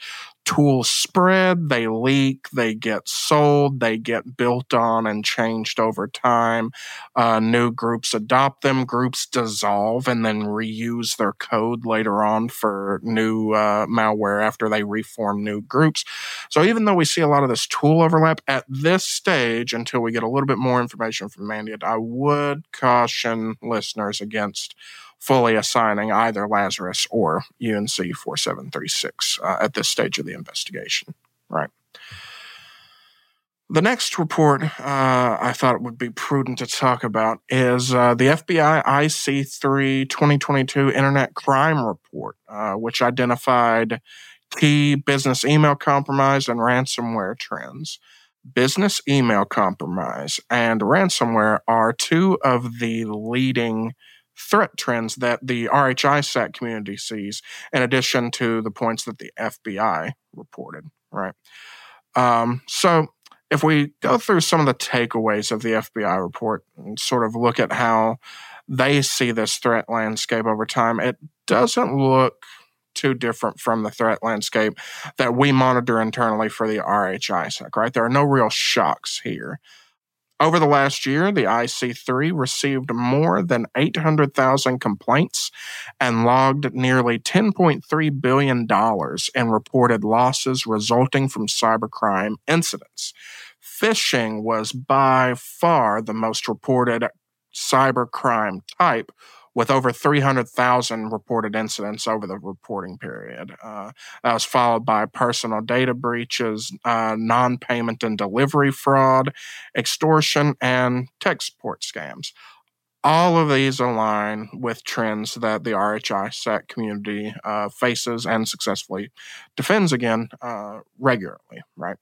tools spread, they leak, they get sold, they get built on and changed over time. Uh, new groups adopt them, groups dissolve and then reuse their code later on for new uh, malware after they reform new groups. So even though we see a lot of this tool overlap at this stage, until we get a little bit more information from Mandiant, I would caution listeners against fully assigning either Lazarus or UNC 4736 uh, at this stage of the investigation. Right. The next report uh, I thought it would be prudent to talk about is uh, the FBI IC3 2022 Internet Crime Report, uh, which identified key business email compromise and ransomware trends. Business email compromise and ransomware are two of the leading threat trends that the RHISAC community sees, in addition to the points that the FBI reported, right? Um, so, if we go through some of the takeaways of the FBI report and sort of look at how they see this threat landscape over time, it doesn't look too different from the threat landscape that we monitor internally for the RHISAC, right? There are no real shocks here. Over the last year, the IC3 received more than 800,000 complaints and logged nearly $10.3 billion in reported losses resulting from cybercrime incidents. Phishing was by far the most reported cybercrime type, with over 300,000 reported incidents over the reporting period. Uh, that was followed by personal data breaches, uh, non payment and delivery fraud, extortion, and tech support scams. All of these align with trends that the RHISAC community uh, faces and successfully defends again uh, regularly, right?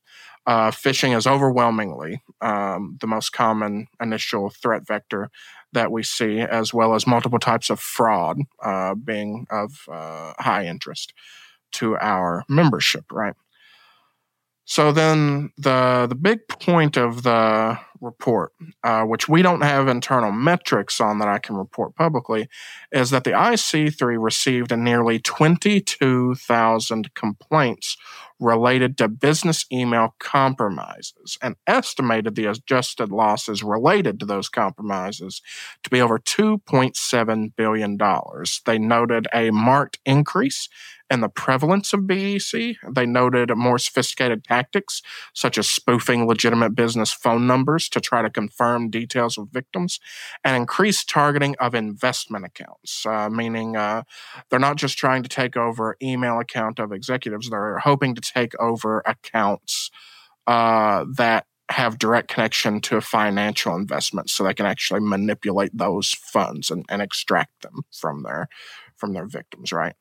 Uh, phishing is overwhelmingly um, the most common initial threat vector that we see, as well as multiple types of fraud uh, being of uh, high interest to our membership, right? So then the the big point of the report, uh, which we don't have internal metrics on that I can report publicly, is that the IC3 received nearly 22,000 complaints related to business email compromises and estimated the adjusted losses related to those compromises to be over $2.7 billion. They noted a marked increase and the prevalence of BEC. They noted more sophisticated tactics, such as spoofing legitimate business phone numbers to try to confirm details of victims, and increased targeting of investment accounts, uh, meaning uh, they're not just trying to take over email account of executives, they're hoping to take over accounts uh, that have direct connection to financial investment so they can actually manipulate those funds and, and extract them from their from their victims right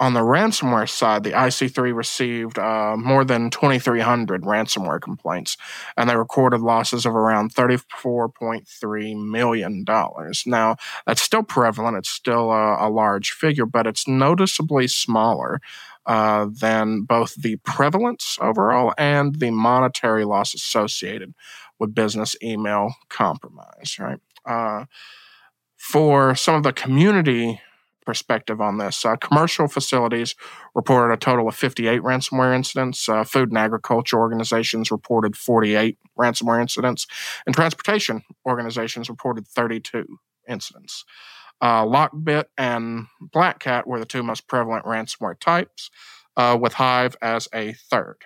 on the ransomware side, the IC3 received uh, more than 2,300 ransomware complaints, and they recorded losses of around $34.3 million. Now, that's still prevalent, it's still a, a large figure, but it's noticeably smaller. Uh, than both the prevalence overall and the monetary loss associated with business email compromise, right? Uh, for some of the community perspective on this. Uh, commercial facilities reported a total of 58 ransomware incidents. Uh, food and agriculture organizations reported 48 ransomware incidents, and transportation organizations reported 32 incidents. Uh, Lockbit and Black Cat were the two most prevalent ransomware types, uh, with Hive as a third.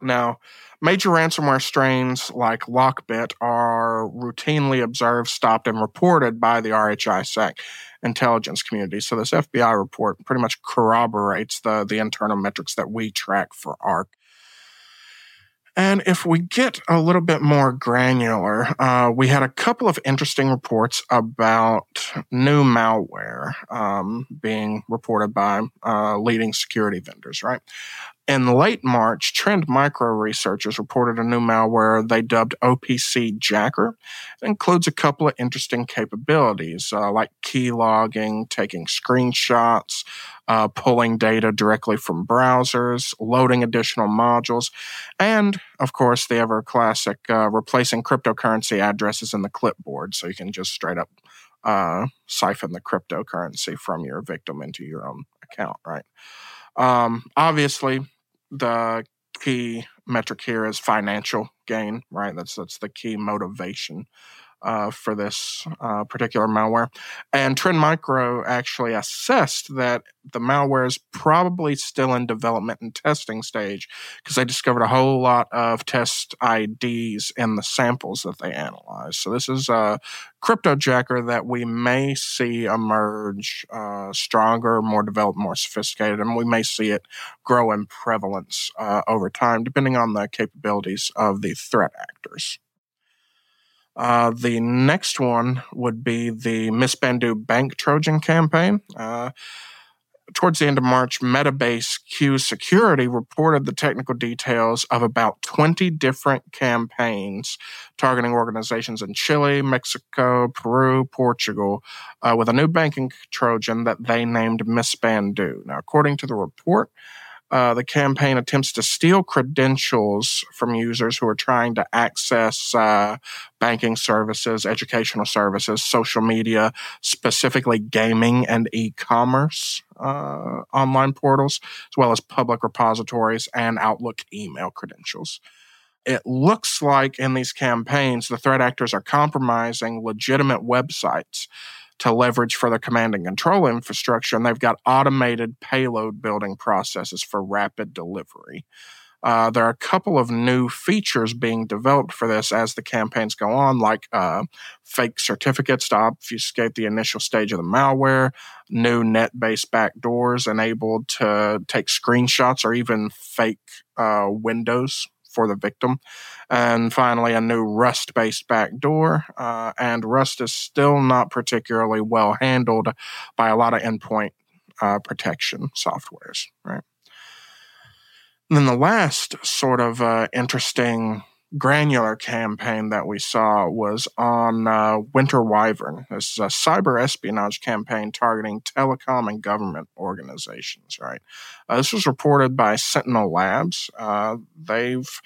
Now, major ransomware strains like Lockbit are routinely observed, stopped, and reported by the RHISAC intelligence community. So this FBI report pretty much corroborates the, the internal metrics that we track for ARC. And if we get a little bit more granular, uh, we had a couple of interesting reports about new malware um, being reported by uh, leading security vendors, right? In late March, Trend Micro researchers reported a new malware they dubbed OpcJacker. It includes a couple of interesting capabilities uh, like key logging, taking screenshots, uh, pulling data directly from browsers, loading additional modules, and of course, the ever classic uh, replacing cryptocurrency addresses in the clipboard so you can just straight up uh, siphon the cryptocurrency from your victim into your own account, right? Um, obviously, the key metric here is financial gain, right? That's that's the key motivation uh, for this uh, particular malware. And Trend Micro actually assessed that the malware is probably still in development and testing stage because they discovered a whole lot of test IDs in the samples that they analyzed. So this is a cryptojacker that we may see emerge uh, stronger, more developed, more sophisticated, and we may see it grow in prevalence uh, over time, depending on the capabilities of the threat actors. Uh, the next one would be the Mispadu Bank Trojan campaign. Uh, towards the end of March, Metabase Q Security reported the technical details of about 20 different campaigns targeting organizations in Chile, Mexico, Peru, Portugal, uh, with a new banking Trojan that they named Mispadu. Now, according to the report, uh, the campaign attempts to steal credentials from users who are trying to access uh, banking services, educational services, social media, specifically gaming and e commerce uh, online portals, as well as public repositories and Outlook email credentials. It looks like in these campaigns, the threat actors are compromising legitimate websites to leverage for their command and control infrastructure, and they've got automated payload building processes for rapid delivery. Uh, there are a couple of new features being developed for this as the campaigns go on, like uh, fake certificates to obfuscate the initial stage of the malware, new .NET based backdoors enabled to take screenshots or even fake uh, windows for the victim. And finally, a new Rust based backdoor. Uh, and Rust is still not particularly well handled by a lot of endpoint uh, protection softwares, right? And then the last sort of uh, interesting granular campaign that we saw was on uh, Winter Vivern. This is a cyber espionage campaign targeting telecom and government organizations, right? Uh, this was reported by Sentinel Labs. Uh, they've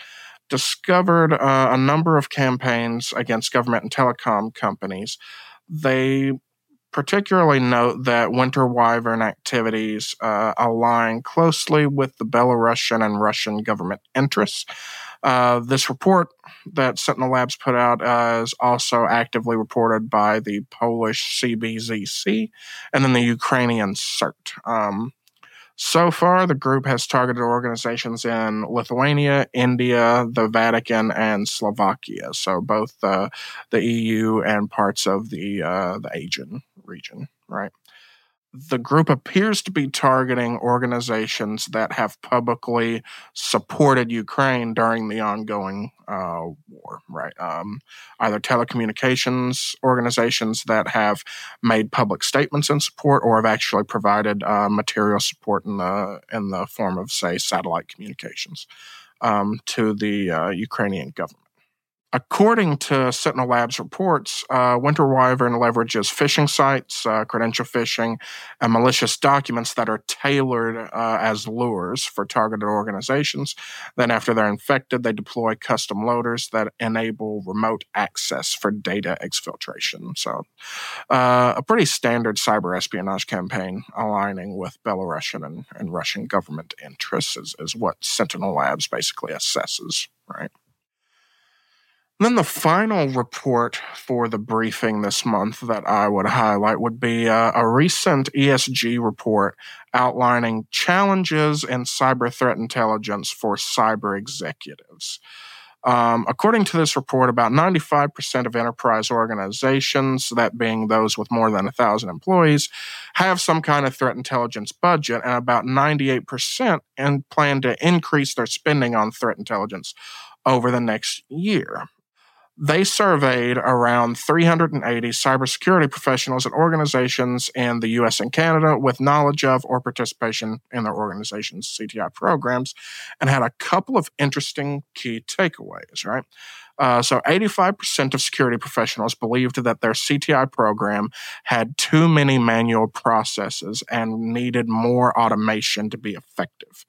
discovered uh, a number of campaigns against government and telecom companies. They particularly note that Winter Vivern activities uh, align closely with the Belarusian and Russian government interests. Uh, this report that Sentinel Labs put out uh, is also actively reported by the Polish CBZC and then the Ukrainian CERT. Um, so far, the group has targeted organizations in Lithuania, India, the Vatican, and Slovakia. So both uh, the EU and parts of the uh, the Asian region, right? the group appears to be targeting organizations that have publicly supported Ukraine during the ongoing uh, war, right? Um, either telecommunications organizations that have made public statements in support, or have actually provided uh, material support in the in the form of, say, satellite communications um, to the uh, Ukrainian government. According to Sentinel Labs reports, uh, Winter Vivern leverages phishing sites, uh, credential phishing, and malicious documents that are tailored uh, as lures for targeted organizations. Then, after they're infected, they deploy custom loaders that enable remote access for data exfiltration. So, uh, a pretty standard cyber espionage campaign aligning with Belarusian and, and Russian government interests is, is what Sentinel Labs basically assesses, right? Then the final report for the briefing this month that I would highlight would be uh, a recent ESG report outlining challenges in cyber threat intelligence for cyber executives. Um, according to this report, about 95% of enterprise organizations, that being those with more than 1,000 employees, have some kind of threat intelligence budget, and about 98% and plan to increase their spending on threat intelligence over the next year they surveyed around 380 cybersecurity professionals at organizations in the US and Canada with knowledge of or participation in their organization's CTI programs and had a couple of interesting key takeaways, right? Uh, so 85% of security professionals believed that their CTI program had too many manual processes and needed more automation to be effective.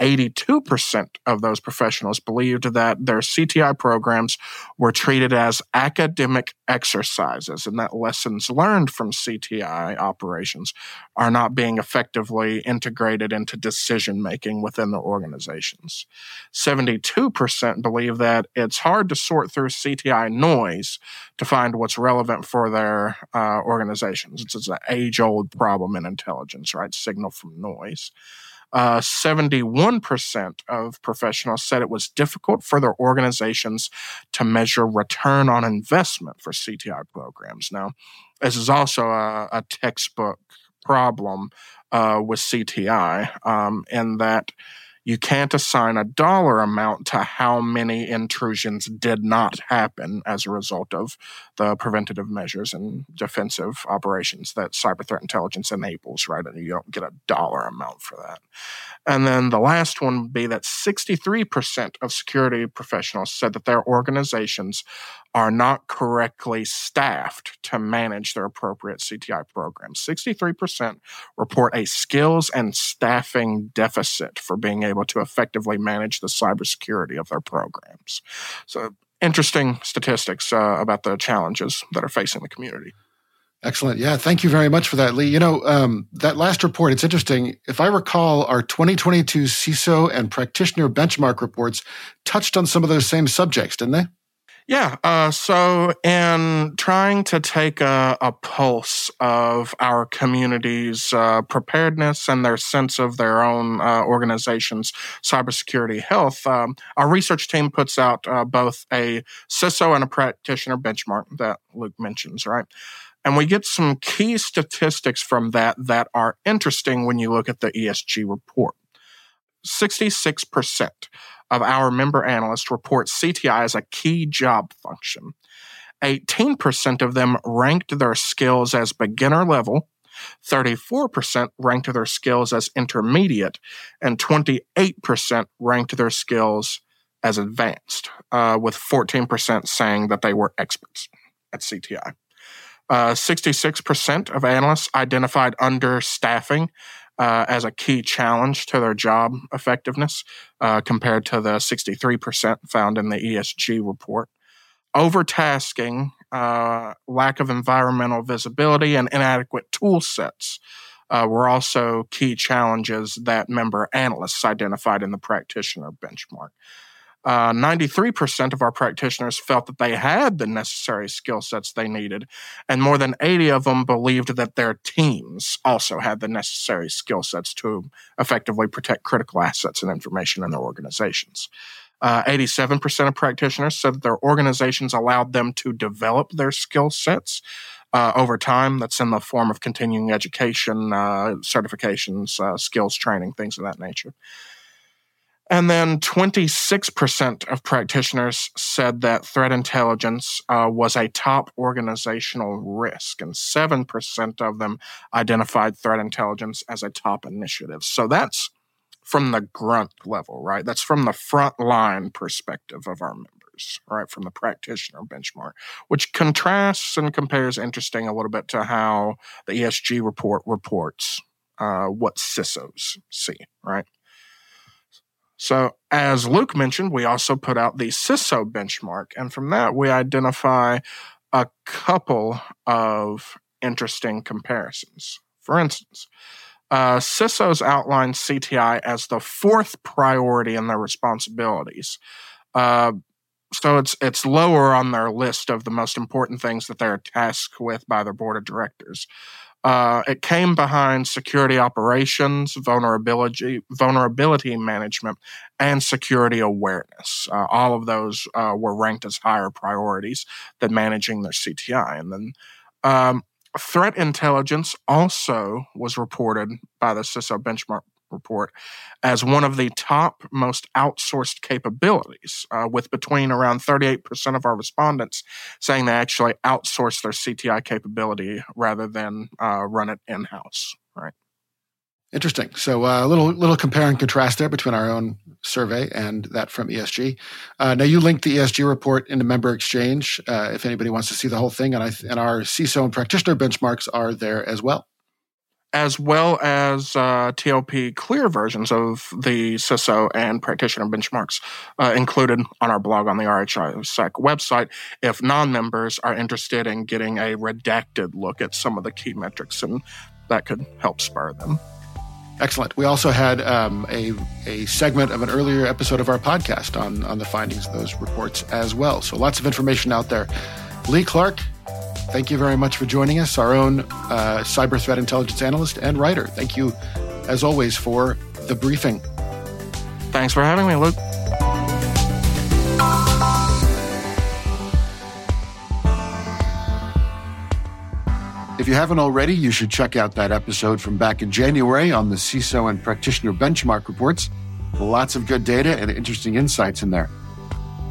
82% of those professionals believed that their CTI programs were treated as academic exercises and that lessons learned from CTI operations are not being effectively integrated into decision making within their organizations. 72% believe that it's hard to sort through CTI noise to find what's relevant for their uh, organizations. It's, an age old problem in intelligence, right? Signal from noise. Uh, 71% of professionals said it was difficult for their organizations to measure return on investment for CTI programs. Now, this is also a, a textbook problem uh, with CTI um, in that you can't assign a dollar amount to how many intrusions did not happen as a result of the preventative measures and defensive operations that cyber threat intelligence enables, right? And you don't get a dollar amount for that. And then the last one would be that 63% of security professionals said that their organizations are not correctly staffed to manage their appropriate CTI programs. 63% report a skills and staffing deficit for being able to effectively manage the cybersecurity of their programs. So, interesting statistics uh, about the challenges that are facing the community. Excellent. Yeah. Thank you very much for that, Lee. You know, um, that last report, it's interesting. If I recall, our 2022 CISO and practitioner benchmark reports touched on some of those same subjects, didn't they? Yeah. Uh, so, in trying to take a, a pulse of our community's uh, preparedness and their sense of their own uh, organization's cybersecurity health, um, our research team puts out uh, both a CISO and a practitioner benchmark that Luke mentions, right? And we get some key statistics from that that are interesting when you look at the ESG report. 66% of our member analysts report CTI as a key job function. 18% of them ranked their skills as beginner level, 34% ranked their skills as intermediate, and 28% ranked their skills as advanced, uh, with 14% saying that they were experts at CTI. Uh, 66% of analysts identified understaffing uh, as a key challenge to their job effectiveness, uh, compared to the 63% found in the ESG report. Overtasking, uh, lack of environmental visibility, and inadequate tool sets uh, were also key challenges that member analysts identified in the practitioner benchmark. Uh, 93% of our practitioners felt that they had the necessary skill sets they needed, and more than 80 of them believed that their teams also had the necessary skill sets to effectively protect critical assets and information in their organizations. Uh, 87% of practitioners said that their organizations allowed them to develop their skill sets uh, over time. That's in the form of continuing education, uh, certifications, uh, skills training, things of that nature. And then 26% of practitioners said that threat intelligence uh, was a top organizational risk, and 7% of them identified threat intelligence as a top initiative. So that's from the grunt level, right? That's from the front line perspective of our members. members, right, from the practitioner benchmark, which contrasts and compares interesting a little bit to how the ESG report reports uh, what CISOs see, right? So, as Luke mentioned, we also put out the CISO benchmark, and from that, we identify a couple of interesting comparisons. For instance, uh, CISOs outline CTI as the fourth priority in their responsibilities. Uh, so it's it's lower on their list of the most important things that they're tasked with by their board of directors. Uh, it came behind security operations, vulnerability, vulnerability management, and security awareness. Uh, all of those uh, were ranked as higher priorities than managing their CTI. And then um, threat intelligence also was reported by the CISO benchmark report as one of the top most outsourced capabilities, uh, with between around 38% of our respondents saying they actually outsource their CTI capability rather than uh, run it in house. Right. Interesting. So uh, a little little compare and contrast there between our own survey and that from ESG. Uh, now you linked the ESG report into Member Exchange. Uh, if anybody wants to see the whole thing, and, I, and our CISO and practitioner benchmarks are there as well as well as uh, TLP clear versions of the CISO and practitioner benchmarks uh, included on our blog on the RHISAC website if non members are interested in getting a redacted look at some of the key metrics, and that could help spur them. Excellent. We also had um, a, a segment of an earlier episode of our podcast on, on the findings of those reports as well. So lots of information out there. Lee Clark, Thank you very much for joining us, our own uh, cyber threat intelligence analyst and writer. Thank you, as always, for the briefing. Thanks for having me, Luke. If you haven't already, you should check out that episode from back in January on the CISO and practitioner benchmark reports. Lots of good data and interesting insights in there.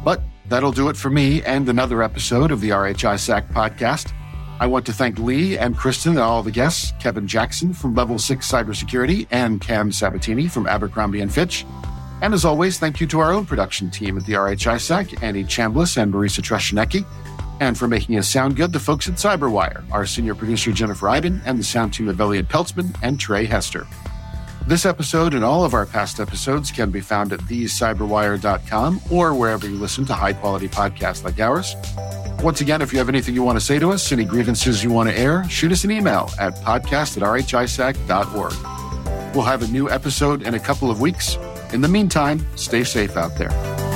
But That'll do it for me and another episode of the RHISAC podcast. I want to thank Lee and Kristen and all the guests, Kevin Jackson from Level 6 Cybersecurity and Cam Sabatini from Abercrombie & Fitch. And as always, thank you to our own production team at the RHISAC, Annie Chambliss and Marisa Treshanecki. And for making us sound good, the folks at Cyberwire, our senior producer Jennifer Eiben, and the sound team of Elliot Peltzman and Trey Hester. This episode and all of our past episodes can be found at thecyberwire.com or wherever you listen to high quality podcasts like ours. Once again, if you have anything you want to say to us, any grievances you want to air, shoot us an email at podcast at rhisac.org. We'll have a new episode in a couple of weeks. In the meantime, stay safe out there.